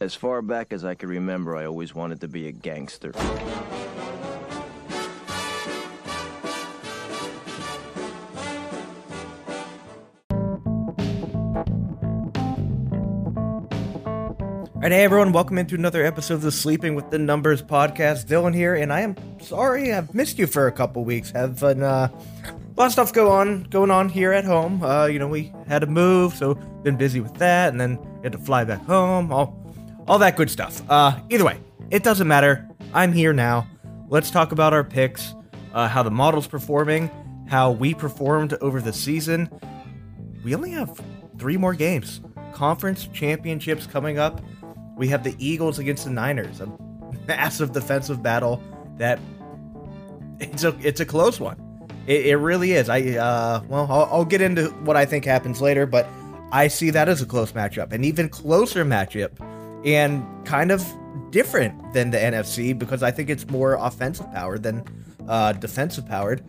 As far back as I can remember, I always wanted to be a gangster. All right, hey everyone, welcome into another episode of the Sleeping with the Numbers podcast. Dylan here, and I am sorry I've missed you for a couple weeks. Have uh, a lot of stuff go on going on here at home. Uh, you know, we had to move, so been busy with that, and then had to fly back home. All, all that good stuff. Uh, either way, it doesn't matter. I'm here now. Let's talk about our picks, uh, how the model's performing, how we performed over the season. We only have three more games. Conference championships coming up we have the Eagles against the Niners, a massive defensive battle that it's a it's a close one. It, it really is. I uh, well, I'll, I'll get into what I think happens later, but I see that as a close matchup, an even closer matchup, and kind of different than the NFC because I think it's more offensive powered than uh, defensive powered,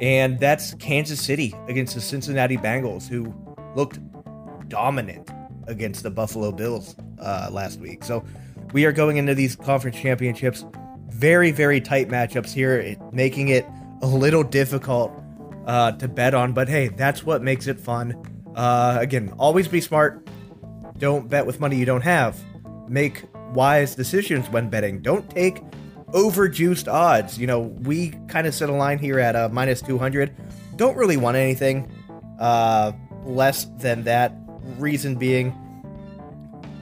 and that's Kansas City against the Cincinnati Bengals, who looked dominant against the Buffalo Bills uh, last week. So we are going into these conference championships. Very, very tight matchups here, it, making it a little difficult uh, to bet on. But hey, that's what makes it fun. Uh, again, always be smart. Don't bet with money you don't have. Make wise decisions when betting. Don't take overjuiced odds. You know, we kind of set a line here at a uh, minus 200. Don't really want anything uh, less than that. Reason being,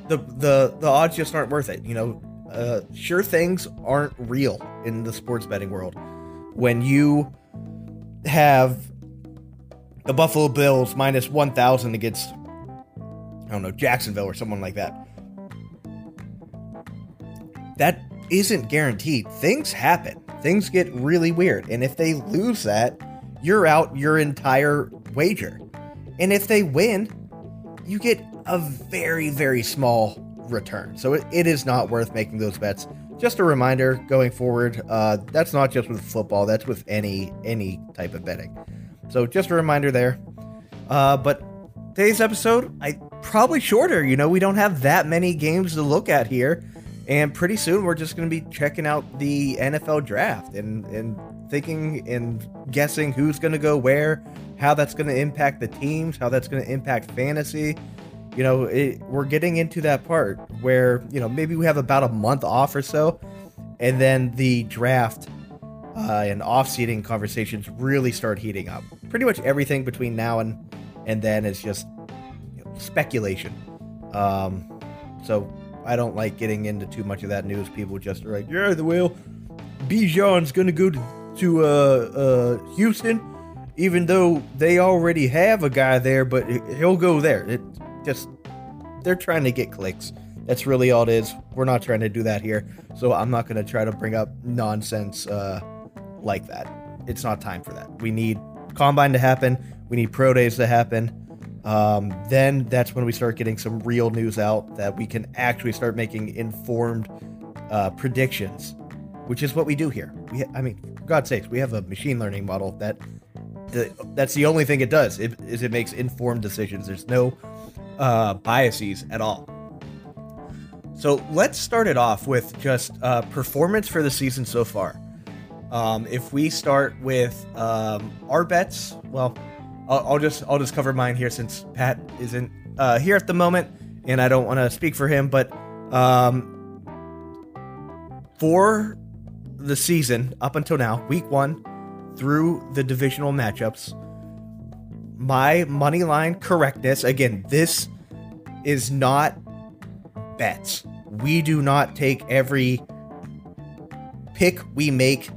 the the the odds just aren't worth it. You know, uh, sure things aren't real in the sports betting world. When you have the Buffalo Bills minus one thousand against I don't know Jacksonville or someone like that, that isn't guaranteed. Things happen. Things get really weird, and if they lose that, you're out your entire wager. And if they win, you get a very, very small return. So it, it is not worth making those bets. Just a reminder going forward, uh, that's not just with football, that's with any any type of betting. So just a reminder there. Uh, but today's episode, I probably shorter. You know, we don't have that many games to look at here. And pretty soon we're just going to be checking out the NFL draft and, and thinking and guessing who's going to go where, how that's going to impact the teams, how that's going to impact fantasy you know, it, we're getting into that part where, you know, maybe we have about a month off or so, and then the draft uh, and off seating conversations really start heating up. Pretty much everything between now and and then is just you know, speculation. Um, so I don't like getting into too much of that news. People just are like, yeah, the whale Bijan's gonna go to, to uh, uh, Houston, even though they already have a guy there, but he'll go there. It, just they're trying to get clicks. That's really all it is. We're not trying to do that here. So I'm not to try to bring up nonsense uh, like that. It's not time for that. We need combine to happen. We need pro days to happen. Um, then that's when we start getting some real news out that we can actually start making informed uh, predictions, which is what we do here. We, I mean, for God's sakes, we have a machine learning model that the, that's the only thing it does. It, is it makes informed decisions. There's no uh, biases at all. So let's start it off with just uh, performance for the season so far. Um, if we start with um, our bets, well, I'll, I'll, just I'll just cover mine here since Pat isn't uh, here at the moment, and I don't want to speak for him. But um, for the season up until now, week one through the divisional matchups, my money line correctness again this is not bets we do not take every pick we make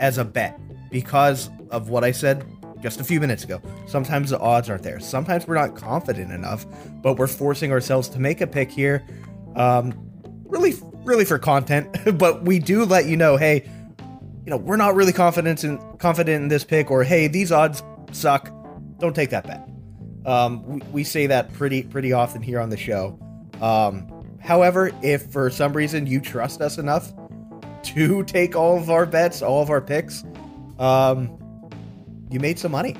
as a bet because of what i said just a few minutes ago sometimes the odds aren't there sometimes we're not confident enough but we're forcing ourselves to make a pick here um, really really for content but we do let you know hey you know we're not really confident in confident in this pick or hey these odds suck don't take that bet. Um, we, we, say that pretty pretty often here on the show. Um, however, if for some reason you trust us enough to take all of our bets, all of our picks, um, you made some money.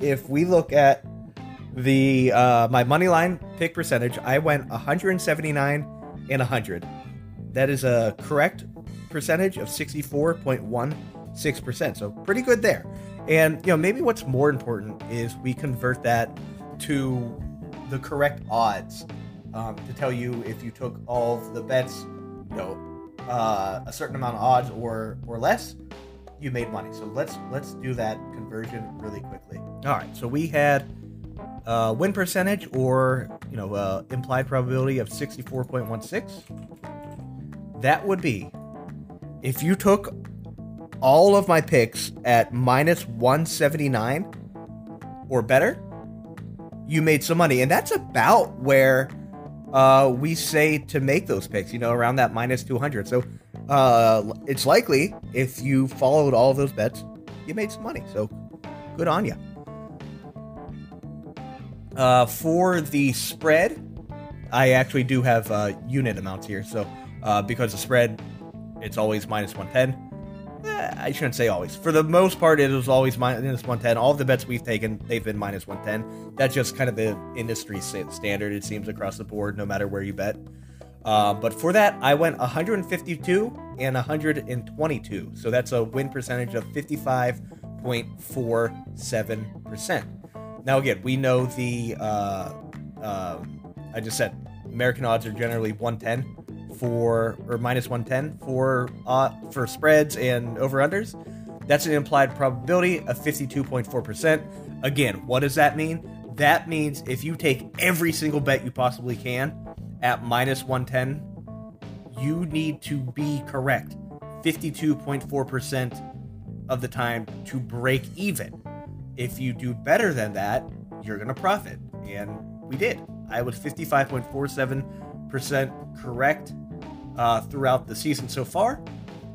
If we look at the uh, my money line pick percentage, I went 179 and 100. That is a correct percentage of 64.16%. So pretty good there. And you know, maybe what's more important is we convert that to the correct odds um, to tell you if you took all of the bets, you know, uh, a certain amount of odds or or less, you made money. So let's let's do that conversion really quickly. All right. So we had uh, win percentage or you know uh, implied probability of 64.16 that would be if you took all of my picks at minus 179 or better you made some money and that's about where uh, we say to make those picks you know around that minus 200 so uh, it's likely if you followed all those bets you made some money so good on you uh, for the spread, I actually do have uh, unit amounts here. So uh, because the spread, it's always minus 110. Eh, I shouldn't say always. For the most part, it was always minus 110. All the bets we've taken, they've been minus 110. That's just kind of the industry standard, it seems, across the board, no matter where you bet. Uh, but for that, I went 152 and 122. So that's a win percentage of 55.47%. Now, again, we know the, uh, uh, I just said American odds are generally 110 for, or minus 110 for, uh, for spreads and over unders. That's an implied probability of 52.4%. Again, what does that mean? That means if you take every single bet you possibly can at minus 110, you need to be correct 52.4% of the time to break even. If you do better than that, you're going to profit. And we did. I was 55.47% correct uh, throughout the season so far.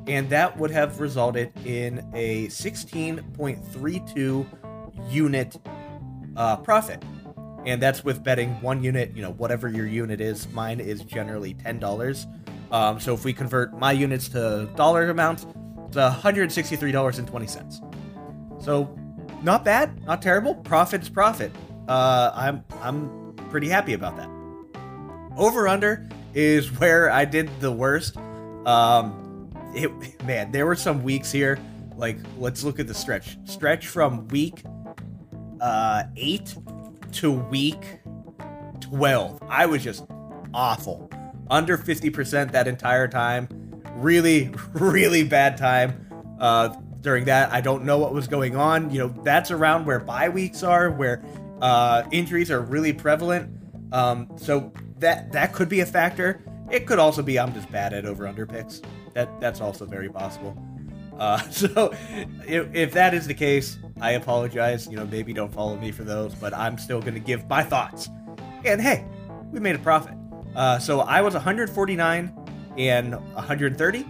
And that would have resulted in a 16.32 unit uh, profit. And that's with betting one unit, you know, whatever your unit is. Mine is generally $10. Um, so if we convert my units to dollar amounts, it's $163.20. So not bad, not terrible. Profit's profit. Uh, I'm I'm pretty happy about that. Over under is where I did the worst. Um, it, man, there were some weeks here. Like, let's look at the stretch. Stretch from week uh, eight to week twelve. I was just awful. Under fifty percent that entire time. Really, really bad time. Uh, during that. I don't know what was going on. You know, that's around where bye weeks are, where uh, injuries are really prevalent. Um, so that that could be a factor. It could also be I'm just bad at over under picks. That that's also very possible. Uh, so if, if that is the case, I apologize. You know, maybe don't follow me for those, but I'm still going to give my thoughts. And hey, we made a profit. Uh, so I was 149 and 130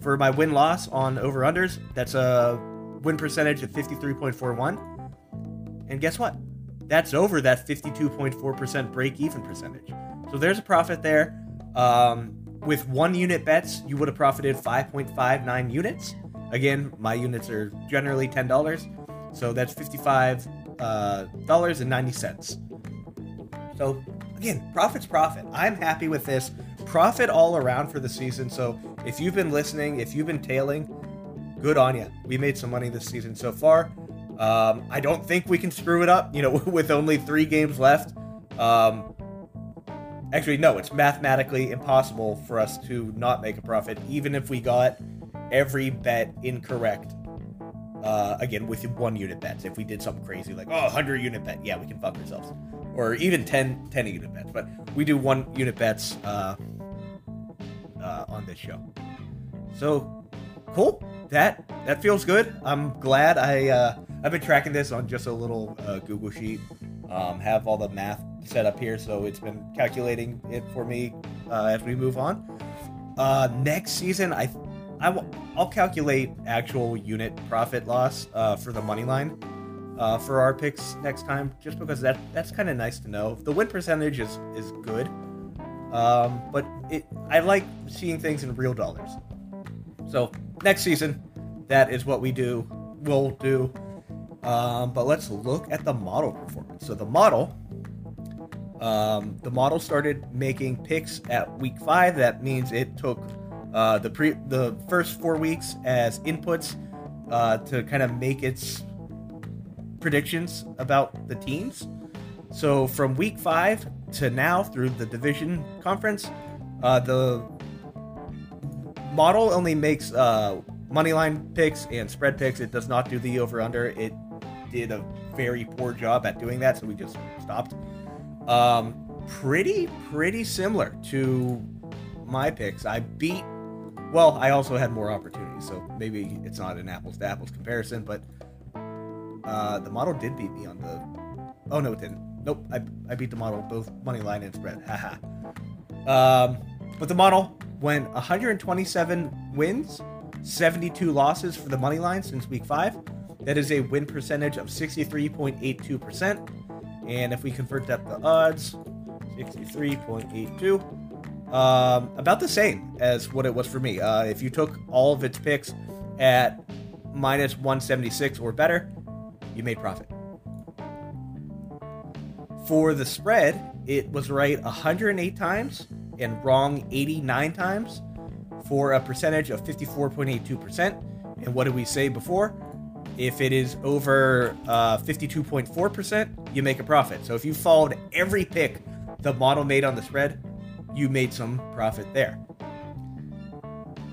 for my win loss on over unders. That's a win percentage of 53.41. And guess what? That's over that 52.4% break even percentage. So there's a profit there. Um, with one unit bets, you would have profited 5.59 units. Again, my units are generally $10. So that's $55.90. Uh, so again, profit's profit. I'm happy with this. Profit all around for the season. So if you've been listening, if you've been tailing, good on you. We made some money this season so far. Um, I don't think we can screw it up, you know, with only three games left. Um, actually, no, it's mathematically impossible for us to not make a profit, even if we got every bet incorrect. Uh, again, with one unit bets. If we did something crazy like, oh, 100 unit bet, yeah, we can fuck ourselves. Or even 10, 10 unit bets. But we do one unit bets uh, uh, on this show. So, cool. That that feels good. I'm glad I uh, I've been tracking this on just a little uh, Google sheet. Um, have all the math set up here, so it's been calculating it for me uh, as we move on. Uh, next season, I, I'll calculate actual unit profit loss uh, for the money line uh, for our picks next time, just because that that's kind of nice to know. The win percentage is is good, um, but it I like seeing things in real dollars. So next season, that is what we do. We'll do Um, but let's look at the model performance. So the model, um, the model started making picks at week five. That means it took uh, the pre the first four weeks as inputs uh, to kind of make its predictions about the teams. So from week five to now through the division conference, uh, the model only makes uh, money line picks and spread picks. It does not do the over under. It did a very poor job at doing that, so we just stopped. Um, pretty pretty similar to my picks. I beat. Well, I also had more opportunities, so maybe it's not an apples to apples comparison, but uh, the model did beat me on the. Oh no, it didn't. Nope, I, I beat the model both money line and spread. Haha. um, but the model went 127 wins, 72 losses for the money line since week five. That is a win percentage of 63.82%. And if we convert that to odds, 63.82, um, about the same as what it was for me. Uh, if you took all of its picks at minus 176 or better, you made profit. For the spread, it was right 108 times and wrong 89 times for a percentage of 54.82%. And what did we say before? If it is over uh, 52.4%, you make a profit. So if you followed every pick the model made on the spread, you made some profit there.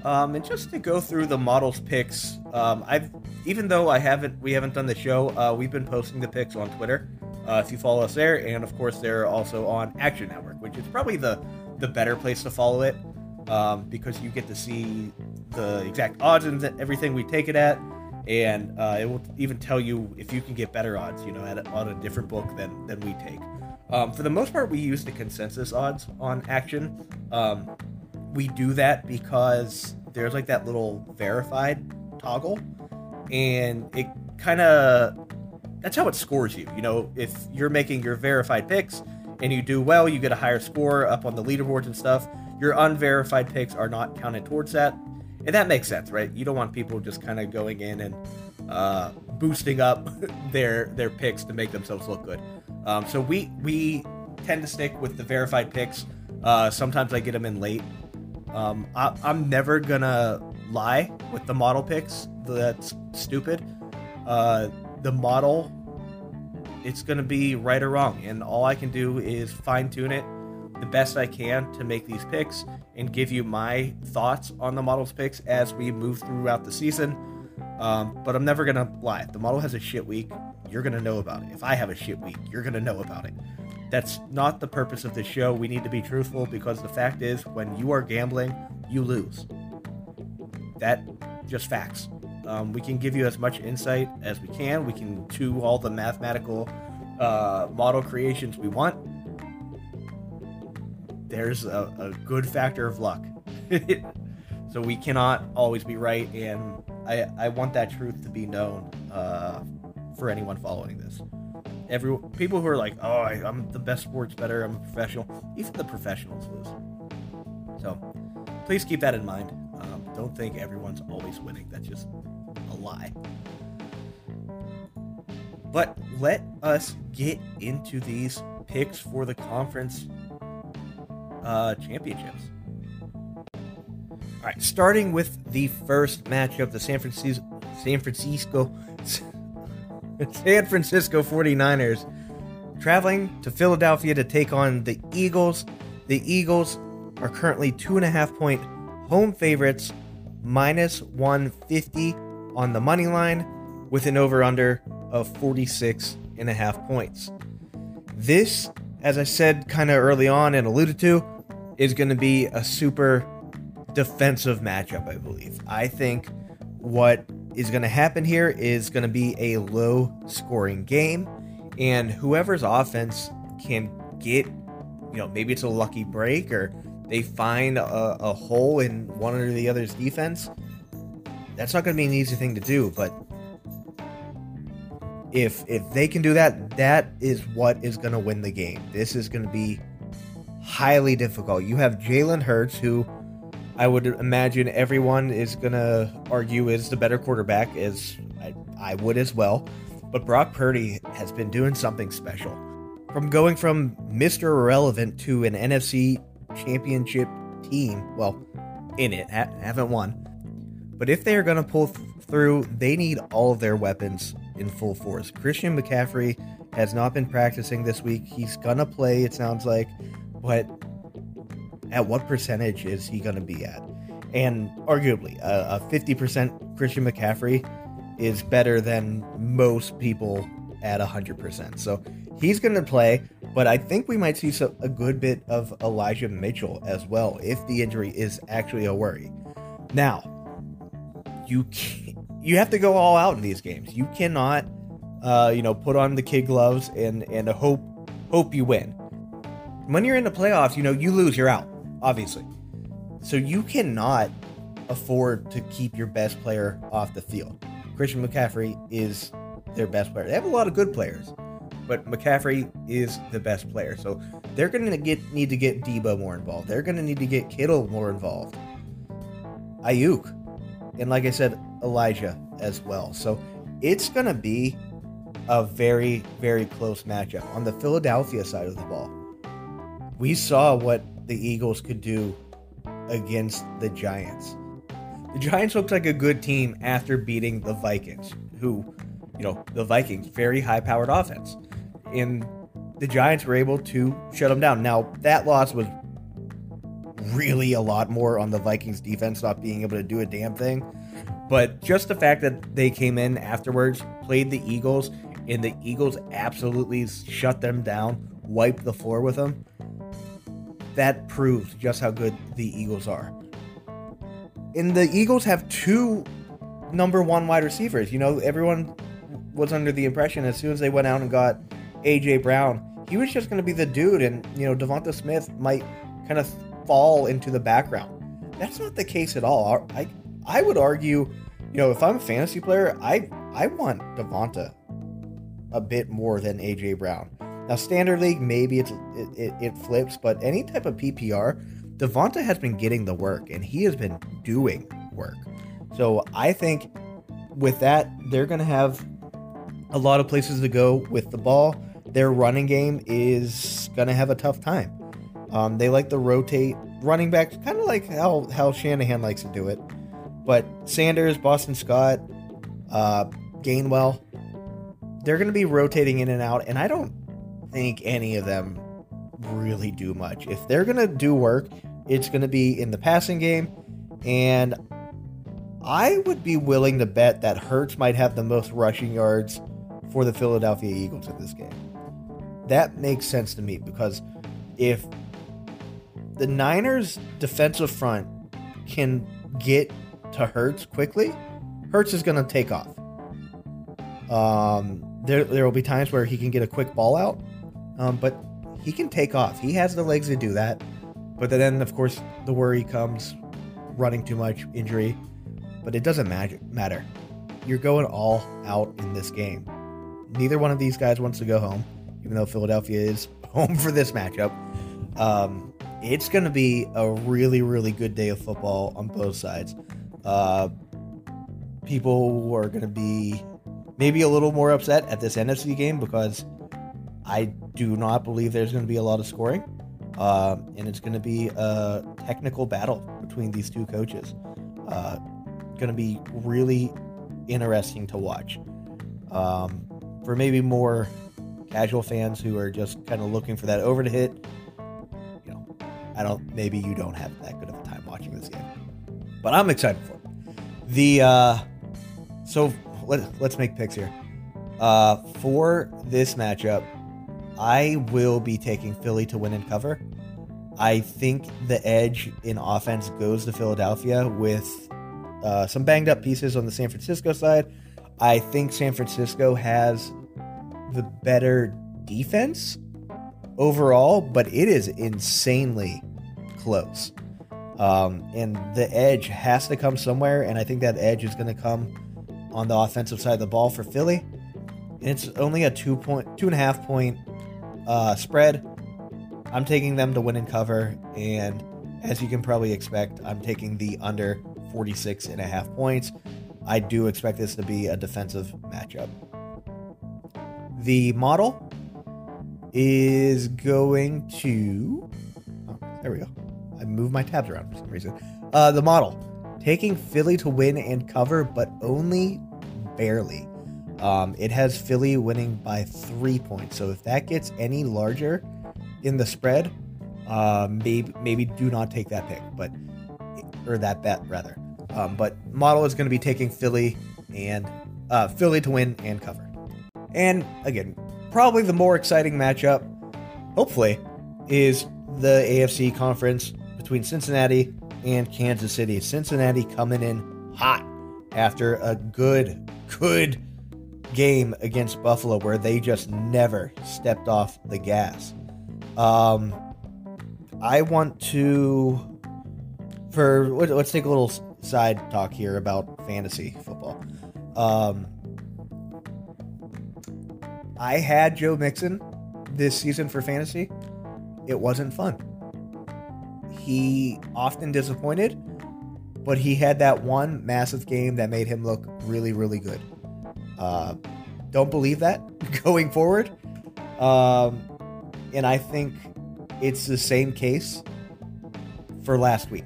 Um, and just to go through the model's picks, um, I've even though I haven't we haven't done the show, uh, we've been posting the picks on Twitter. Uh, if you follow us there, and of course they're also on Action Network, which is probably the the better place to follow it um, because you get to see the exact odds and everything we take it at, and uh, it will even tell you if you can get better odds, you know, at, on a different book than than we take. Um, for the most part, we use the consensus odds on Action. Um, we do that because there's like that little verified toggle and it kind of that's how it scores you. You know if you're making your verified picks and you do well you get a higher score up on the leaderboards and stuff your unverified picks are not counted towards that. And that makes sense right? You don't want people just kind of going in and uh, boosting up their their picks to make themselves look good um, so we we tend to stick with the verified picks uh, sometimes i get them in late um, I, I'm never gonna lie with the model picks. That's stupid. Uh, the model, it's gonna be right or wrong, and all I can do is fine tune it the best I can to make these picks and give you my thoughts on the model's picks as we move throughout the season. Um, but I'm never gonna lie. The model has a shit week, you're gonna know about it. If I have a shit week, you're gonna know about it. That's not the purpose of this show. We need to be truthful because the fact is, when you are gambling, you lose. That just facts. Um, we can give you as much insight as we can. We can do all the mathematical uh, model creations we want. There's a, a good factor of luck. so we cannot always be right, and I, I want that truth to be known uh, for anyone following this every people who are like, "Oh, I, am the best sports better. I'm a professional." Even the professionals lose. So, please keep that in mind. Um, don't think everyone's always winning. That's just a lie. But let us get into these picks for the conference uh, championships. All right, starting with the first matchup, the San Francisco San Francisco San Francisco 49ers traveling to Philadelphia to take on the Eagles. The Eagles are currently two and a half point home favorites, minus 150 on the money line, with an over under of 46 and a half points. This, as I said kind of early on and alluded to, is going to be a super defensive matchup, I believe. I think what is going to happen here is going to be a low scoring game. And whoever's offense can get, you know, maybe it's a lucky break or they find a, a hole in one or the other's defense. That's not going to be an easy thing to do, but if if they can do that, that is what is going to win the game. This is going to be highly difficult. You have Jalen Hurts, who I would imagine everyone is going to argue is the better quarterback, as I, I would as well. but Brock Purdy has been doing something special. From going from Mr. Irrelevant to an NFC championship team, well, in it, ha- haven't won. But if they are going to pull th- through, they need all of their weapons in full force. Christian McCaffrey has not been practicing this week. He's going to play, it sounds like, but at what percentage is he going to be at? And arguably, a, a 50% Christian McCaffrey is better than most people at 100%. So he's going to play, but I think we might see some, a good bit of Elijah Mitchell as well if the injury is actually a worry. Now, you you have to go all out in these games. You cannot, uh, you know, put on the kid gloves and and hope hope you win. When you're in the playoffs, you know you lose, you're out, obviously. So you cannot afford to keep your best player off the field. Christian McCaffrey is their best player. They have a lot of good players, but McCaffrey is the best player. So they're going to get need to get Deebo more involved. They're going to need to get Kittle more involved. Aiyuk, and like I said, Elijah as well. So it's going to be a very very close matchup on the Philadelphia side of the ball. We saw what the Eagles could do against the Giants. The Giants looked like a good team after beating the Vikings, who, you know, the Vikings, very high powered offense. And the Giants were able to shut them down. Now, that loss was really a lot more on the Vikings defense not being able to do a damn thing. But just the fact that they came in afterwards, played the Eagles, and the Eagles absolutely shut them down, wiped the floor with them, that proves just how good the Eagles are. And the Eagles have two number one wide receivers. You know, everyone was under the impression as soon as they went out and got AJ Brown, he was just going to be the dude, and you know, Devonta Smith might kind of fall into the background. That's not the case at all. I I would argue, you know, if I'm a fantasy player, I I want Devonta a bit more than AJ Brown. Now, standard league, maybe it's it, it, it flips, but any type of PPR, Devonta has been getting the work and he has been doing work. So I think with that, they're going to have a lot of places to go with the ball. Their running game is going to have a tough time. Um, they like to rotate running backs, kind of like how, how Shanahan likes to do it. But Sanders, Boston Scott, uh, Gainwell, they're going to be rotating in and out. And I don't think any of them really do much. If they're going to do work, it's going to be in the passing game. And I would be willing to bet that Hurts might have the most rushing yards for the Philadelphia Eagles in this game. That makes sense to me because if the Niners' defensive front can get to Hurts quickly, Hurts is going to take off. Um, there, there will be times where he can get a quick ball out, um, but he can take off. He has the legs to do that. But then, of course, the worry comes running too much, injury. But it doesn't matter. You're going all out in this game. Neither one of these guys wants to go home, even though Philadelphia is home for this matchup. Um, it's going to be a really, really good day of football on both sides. Uh, people are going to be maybe a little more upset at this NFC game because I do not believe there's going to be a lot of scoring. Uh, and it's going to be a technical battle between these two coaches. Uh, going to be really interesting to watch. Um, for maybe more casual fans who are just kind of looking for that over to hit, you know, I don't. Maybe you don't have that good of a time watching this game, but I'm excited for it. The uh, so let, let's make picks here. Uh, for this matchup, I will be taking Philly to win and cover. I think the edge in offense goes to Philadelphia with uh, some banged up pieces on the San Francisco side. I think San Francisco has the better defense overall, but it is insanely close. Um, and the edge has to come somewhere, and I think that edge is going to come on the offensive side of the ball for Philly. And it's only a two point, two and a half point uh, spread. I'm taking them to win and cover, and as you can probably expect, I'm taking the under 46 and a half points. I do expect this to be a defensive matchup. The model is going to. Oh, there we go. I moved my tabs around for some reason. Uh, the model taking Philly to win and cover, but only barely. Um, it has Philly winning by three points. So if that gets any larger in the spread, uh, maybe maybe do not take that pick, but or that bet rather. Um, but model is going to be taking Philly and uh, Philly to win and cover. And again, probably the more exciting matchup, hopefully, is the AFC conference between Cincinnati and Kansas City. Cincinnati coming in hot after a good, good game against Buffalo where they just never stepped off the gas. Um, I want to, for let's take a little side talk here about fantasy football. Um, I had Joe Mixon this season for fantasy. It wasn't fun. He often disappointed, but he had that one massive game that made him look really, really good. Uh, don't believe that going forward. Um, and I think it's the same case for last week.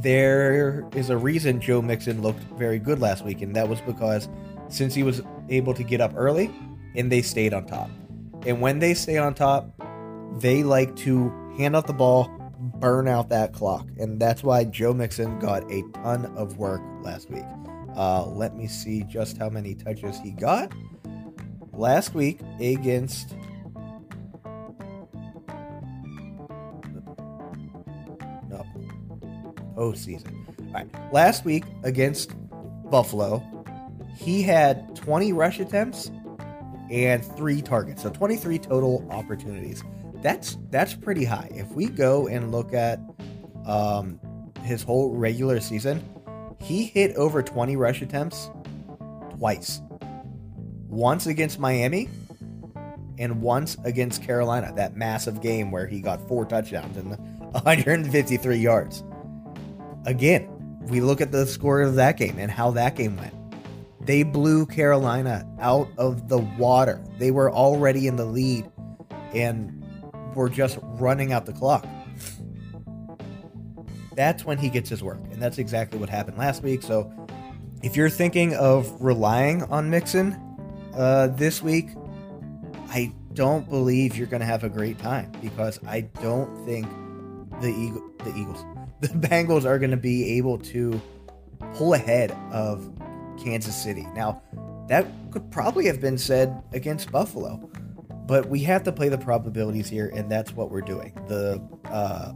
There is a reason Joe Mixon looked very good last week, and that was because since he was able to get up early, and they stayed on top. And when they stay on top, they like to hand out the ball, burn out that clock. And that's why Joe Mixon got a ton of work last week. Uh, let me see just how many touches he got. Last week against. No. Postseason. All right. Last week against Buffalo, he had 20 rush attempts and three targets. So 23 total opportunities. That's that's pretty high. If we go and look at um, his whole regular season, he hit over 20 rush attempts twice. Once against Miami and once against Carolina, that massive game where he got four touchdowns and 153 yards. Again, we look at the score of that game and how that game went. They blew Carolina out of the water. They were already in the lead and were just running out the clock. That's when he gets his work. And that's exactly what happened last week. So if you're thinking of relying on Mixon uh, this week, I don't believe you're going to have a great time because I don't think the the Eagles, the Bengals are going to be able to pull ahead of Kansas City. Now, that could probably have been said against Buffalo, but we have to play the probabilities here, and that's what we're doing. The uh,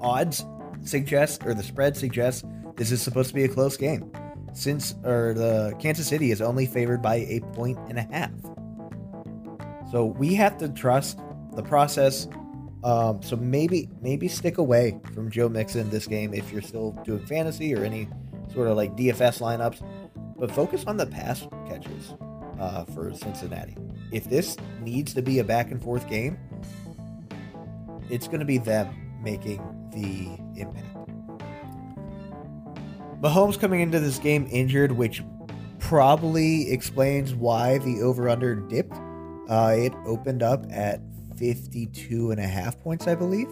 odds suggest, or the spread suggests, this is supposed to be a close game. Since, or the Kansas City is only favored by a point and a half. So we have to trust the process. Um, so maybe maybe stick away from Joe Mixon this game if you're still doing fantasy or any sort of like DFS lineups but focus on the pass catches uh, for Cincinnati. If this needs to be a back and forth game, it's going to be them making the impact. Mahomes coming into this game injured, which probably explains why the over under dipped. Uh, it opened up at 52 and a half points, I believe.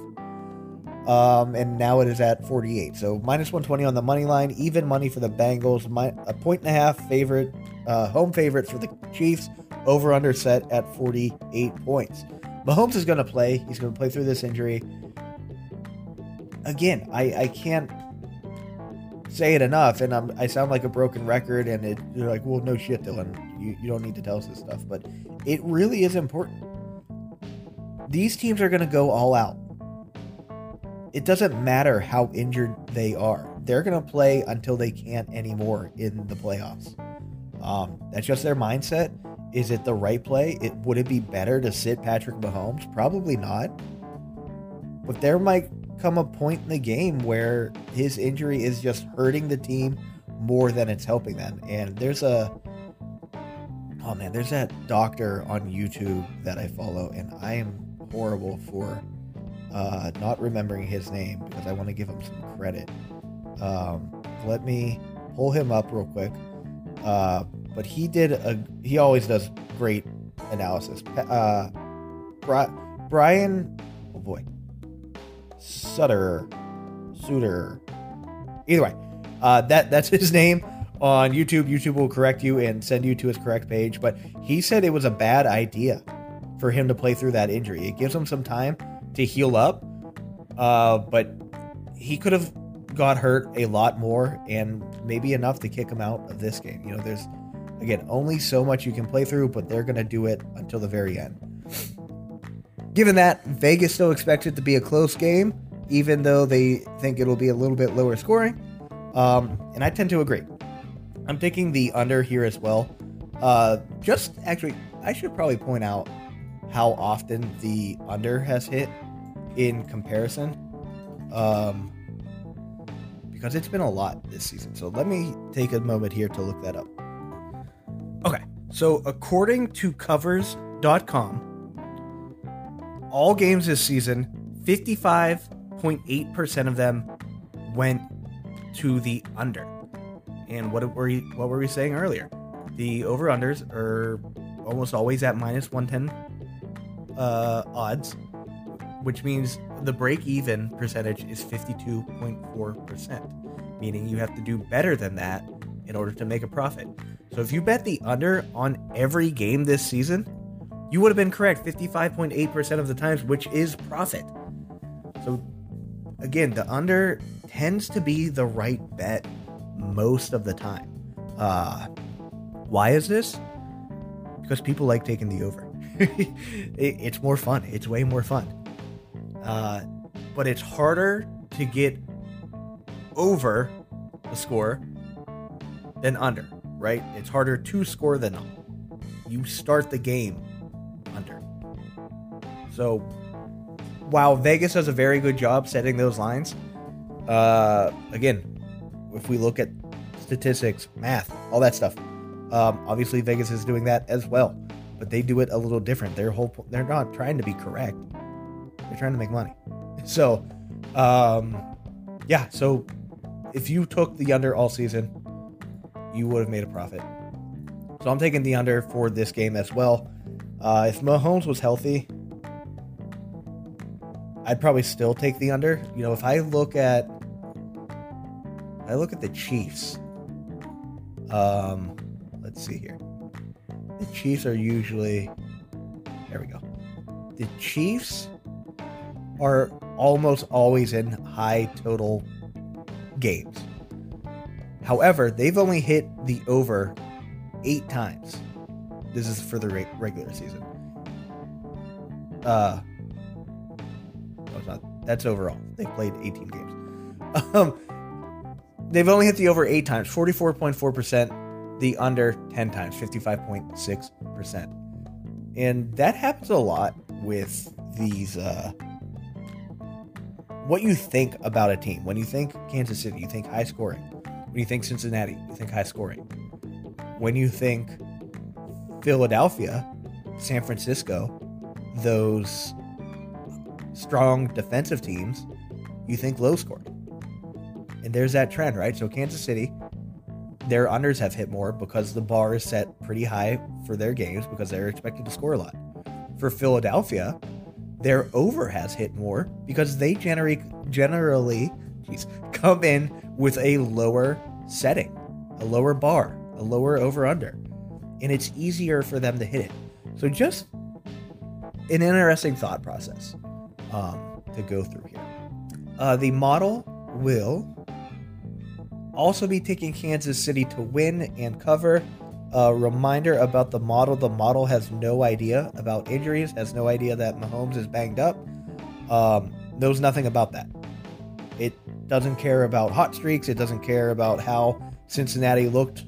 Um, and now it is at 48. So minus 120 on the money line, even money for the Bengals, my, a point and a half favorite, uh, home favorite for the Chiefs, over under set at 48 points. Mahomes is going to play. He's going to play through this injury. Again, I, I can't say it enough, and I'm, I sound like a broken record. And it, you're like, well, no shit, Dylan. You, you don't need to tell us this stuff, but it really is important. These teams are going to go all out it doesn't matter how injured they are. They're going to play until they can't anymore in the playoffs. Um, that's just their mindset. Is it the right play? It would it be better to sit Patrick Mahomes? Probably not. But might come a point in the game where his injury is just hurting the team more than it's helping them. And there's a oh man, there's that doctor on YouTube that I follow, and I am horrible for uh, not remembering his name because I want to give him some credit. Um, let me pull him up real quick. Uh, but he did a he always does great analysis. Uh, Brian, oh boy, Sutter, Suter. Either way, uh, that that's his name on YouTube. YouTube will correct you and send you to his correct page. But he said it was a bad idea for him to play through that injury. It gives him some time to heal up, uh, but he could have got hurt a lot more and maybe enough to kick him out of this game. You know, there's again only so much you can play through, but they're going to do it until the very end. Given that, Vegas still expects it to be a close game, even though they think it'll be a little bit lower scoring. Um, and I tend to agree. I'm taking the under here as well. Uh, just actually, I should probably point out how often the under has hit in comparison. Um, because it's been a lot this season. So let me take a moment here to look that up. Okay, so according to covers.com, all games this season, 55.8% of them went to the under. And what were we, what were we saying earlier? The over unders are almost always at minus 110 uh, odds, which means the break even percentage is 52.4%, meaning you have to do better than that in order to make a profit. So if you bet the under on every game this season, you would have been correct 55.8% of the times, which is profit. So again, the under tends to be the right bet most of the time. Uh, why is this? Because people like taking the over. it, it's more fun. It's way more fun. Uh, but it's harder to get over the score than under, right? It's harder to score than not. You start the game under. So while Vegas does a very good job setting those lines, uh, again, if we look at statistics, math, all that stuff, um, obviously Vegas is doing that as well, but they do it a little different. Their whole they're not trying to be correct; they're trying to make money. So, um, yeah. So if you took the under all season, you would have made a profit. So I'm taking the under for this game as well. Uh, if Mahomes was healthy, I'd probably still take the under. You know, if I look at I look at the Chiefs. Um, let's see here. The Chiefs are usually there we go. The Chiefs are almost always in high total games. However, they've only hit the over eight times. This is for the regular season. Uh, no, it's not. That's overall. They played 18 games. Um, they've only hit the over eight times, 44.4%. The under 10 times, 55.6%. And that happens a lot with these. Uh, what you think about a team. When you think Kansas City, you think high scoring. When you think Cincinnati, you think high scoring. When you think Philadelphia, San Francisco, those strong defensive teams, you think low scoring. And there's that trend, right? So Kansas City, their unders have hit more because the bar is set pretty high for their games because they're expected to score a lot. For Philadelphia, their over has hit more because they generate generally geez, come in with a lower setting, a lower bar, a lower over under and it's easier for them to hit it. So just an interesting thought process um, to go through here. Uh, the model will also be taking Kansas City to win and cover. A reminder about the model the model has no idea about injuries, has no idea that Mahomes is banged up, um, knows nothing about that. It doesn't care about hot streaks, it doesn't care about how Cincinnati looked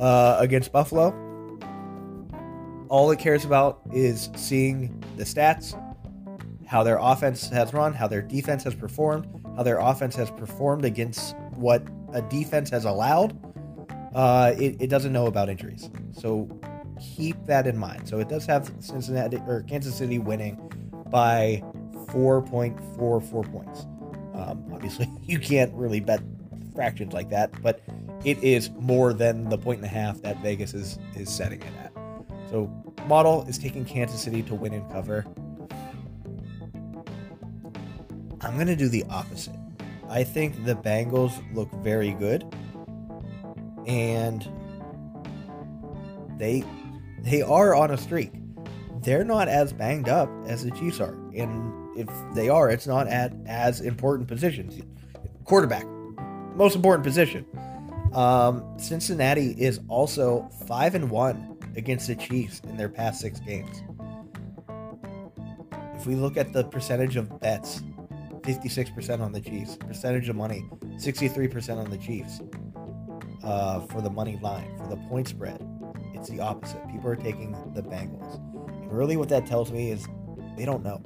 uh, against Buffalo all it cares about is seeing the stats, how their offense has run, how their defense has performed, how their offense has performed against what a defense has allowed. Uh, it, it doesn't know about injuries. So keep that in mind. So it does have Cincinnati or Kansas City winning by 4.44 points. Um, obviously, you can't really bet fractions like that, but it is more than the point and a half that Vegas is is setting it at. So model is taking Kansas City to win and cover. I'm going to do the opposite. I think the Bengals look very good and they they are on a streak. They're not as banged up as the Chiefs are. And if they are, it's not at as important positions. Quarterback, most important position. Um, Cincinnati is also five and one against the Chiefs in their past six games. If we look at the percentage of bets, 56% on the Chiefs, percentage of money, 63% on the Chiefs uh, for the money line, for the point spread. It's the opposite. People are taking the Bengals. And really, what that tells me is they don't know.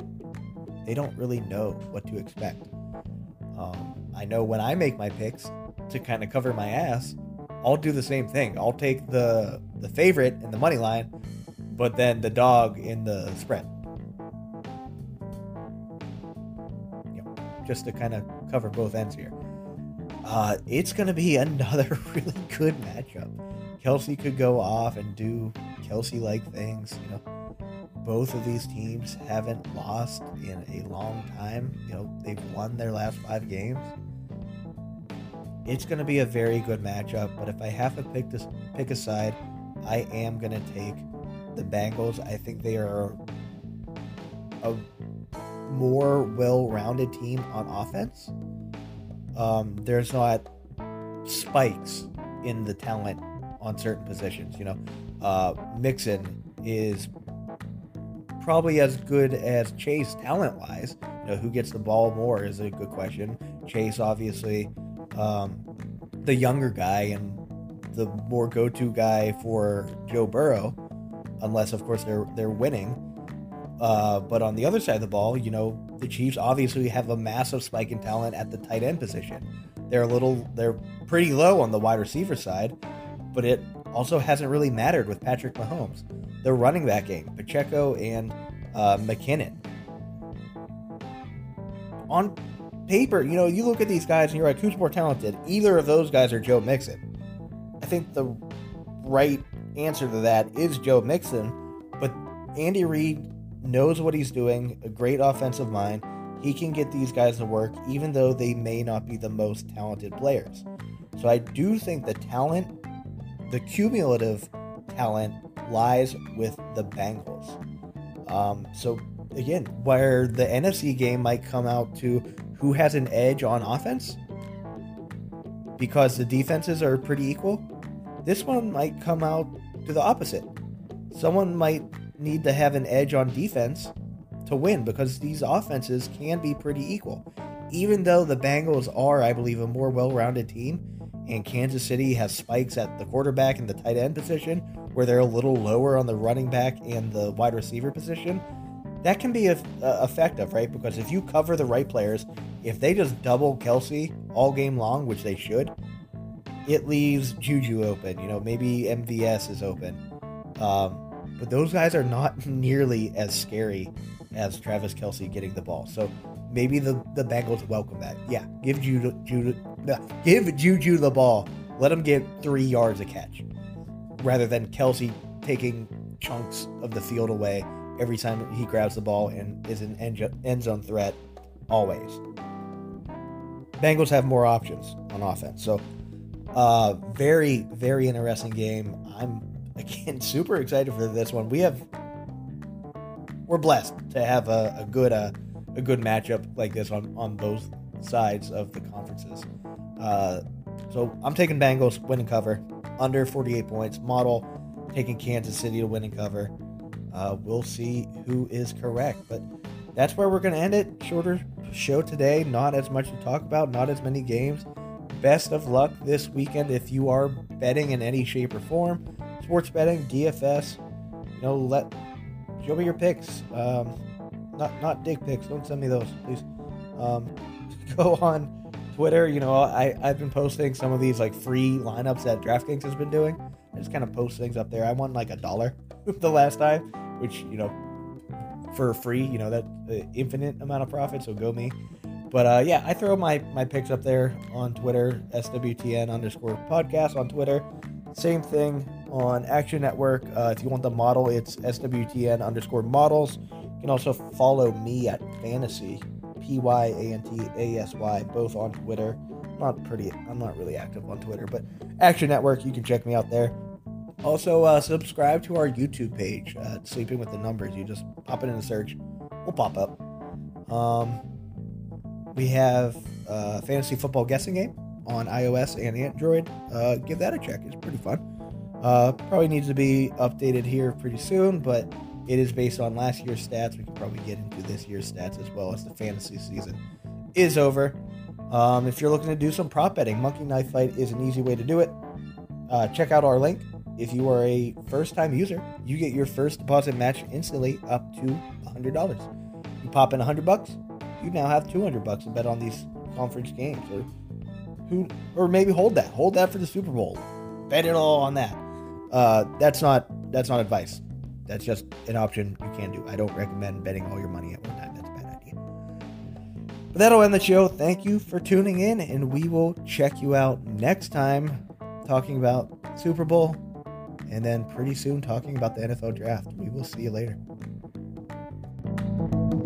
They don't really know what to expect. Um, I know when I make my picks to kind of cover my ass, I'll do the same thing. I'll take the the favorite in the money line, but then the dog in the spread. Yep. Just to kind of cover both ends here. Uh, it's going to be another really good matchup. Kelce could go off and do Kelce-like things. You know, both of these teams haven't lost in a long time. You know, they've won their last five games. It's going to be a very good matchup, but if I have to pick this pick a side, I am going to take the Bengals. I think they are a more well-rounded team on offense. Um, there's not spikes in the talent on certain positions. You know, uh, Mixon is probably as good as Chase talent wise. You know, who gets the ball more is a good question. Chase, obviously, um, the younger guy and the more go-to guy for Joe Burrow, unless of course they're they're winning. Uh, but on the other side of the ball, you know, the Chiefs obviously have a massive spike in talent at the tight end position. They're a little, they're pretty low on the wide receiver side, but it also hasn't really mattered with Patrick Mahomes. The running back game, Pacheco and uh, McKinnon. On paper, you know, you look at these guys and you're like, who's more talented? Either of those guys are Joe Mixon. I think the right answer to that is Joe Mixon, but Andy Reid knows what he's doing, a great offensive mind. He can get these guys to work, even though they may not be the most talented players. So I do think the talent, the cumulative talent, lies with the Bengals. Um, so again, where the NFC game might come out to who has an edge on offense, because the defenses are pretty equal, this one might come out to the opposite. Someone might need to have an edge on defense to win because these offenses can be pretty equal. Even though the Bengals are, I believe, a more well rounded team, and Kansas City has spikes at the quarterback and the tight end position, where they're a little lower on the running back and the wide receiver position, that can be a, a effective, right? Because if you cover the right players, if they just double Kelce all game long, which they should, it leaves Juju open. You know, maybe MVS is open. Um, but those guys are not nearly as scary as Travis Kelce getting the ball. So maybe the, the Bengals welcome that. Yeah, give Juju, Juju, give Juju the ball. Let him get three yards a catch, rather than Kelce taking chunks of the field away every time he grabs the ball and is an end zone threat always. Bengals have more options on offense. So, uh, very, very interesting game. I'm again super excited for this one. We have we're blessed to have a, a good uh, a good matchup like this on on both sides of the conferences. Uh, so I'm taking Bengals win and cover under 48 points. Model taking Kansas City to win and cover. Uh, we'll see who is correct, but that's where we're going to end it. Shorter show today, not as much to talk about, not as many games. Best of luck this weekend if you are betting in any shape or form sports betting, DFS. You know, let show me your picks. Um, not not dick picks. Don't send me those, please. Um, go on Twitter. You know, I I've been posting some of these like free lineups that DraftKings has been doing. I just kind of post things up there. I won like a dollar the last time, which you know, for free. You know that uh, infinite amount of profit. So go me. But uh, yeah, I throw my my picks up there on Twitter, SWTN underscore podcast on Twitter. Same thing on Action Network. Uh, if you want the model, it's SWTN underscore models. You can also follow me at Fantasy, P Y A N T A S Y, both on Twitter. Not pretty, I'm not really active on Twitter, but Action Network, you can check me out there. Also, uh, subscribe to our YouTube page, uh, Sleeping with the Numbers. You just pop it in a search, we'll pop up. Um, we have uh, fantasy football guessing game on iOS and Android. Uh, give that a check; it's pretty fun. Uh, probably needs to be updated here pretty soon, but it is based on last year's stats. We can probably get into this year's stats as well as the fantasy season is over. Um, if you're looking to do some prop betting, Monkey Knife Fight is an easy way to do it. Uh, check out our link. If you are a first time user, you get your first deposit match instantly up to $100. You pop in 100 bucks, you now have 200 bucks to bet on these conference games or who or maybe hold that. Hold that for the Super Bowl. Bet it all on that. Uh, that's not that's not advice. That's just an option you can do. I don't recommend betting all your money at one time. That's a bad idea. But that'll end the show. Thank you for tuning in, and we will check you out next time talking about Super Bowl and then pretty soon talking about the NFL draft. We will see you later.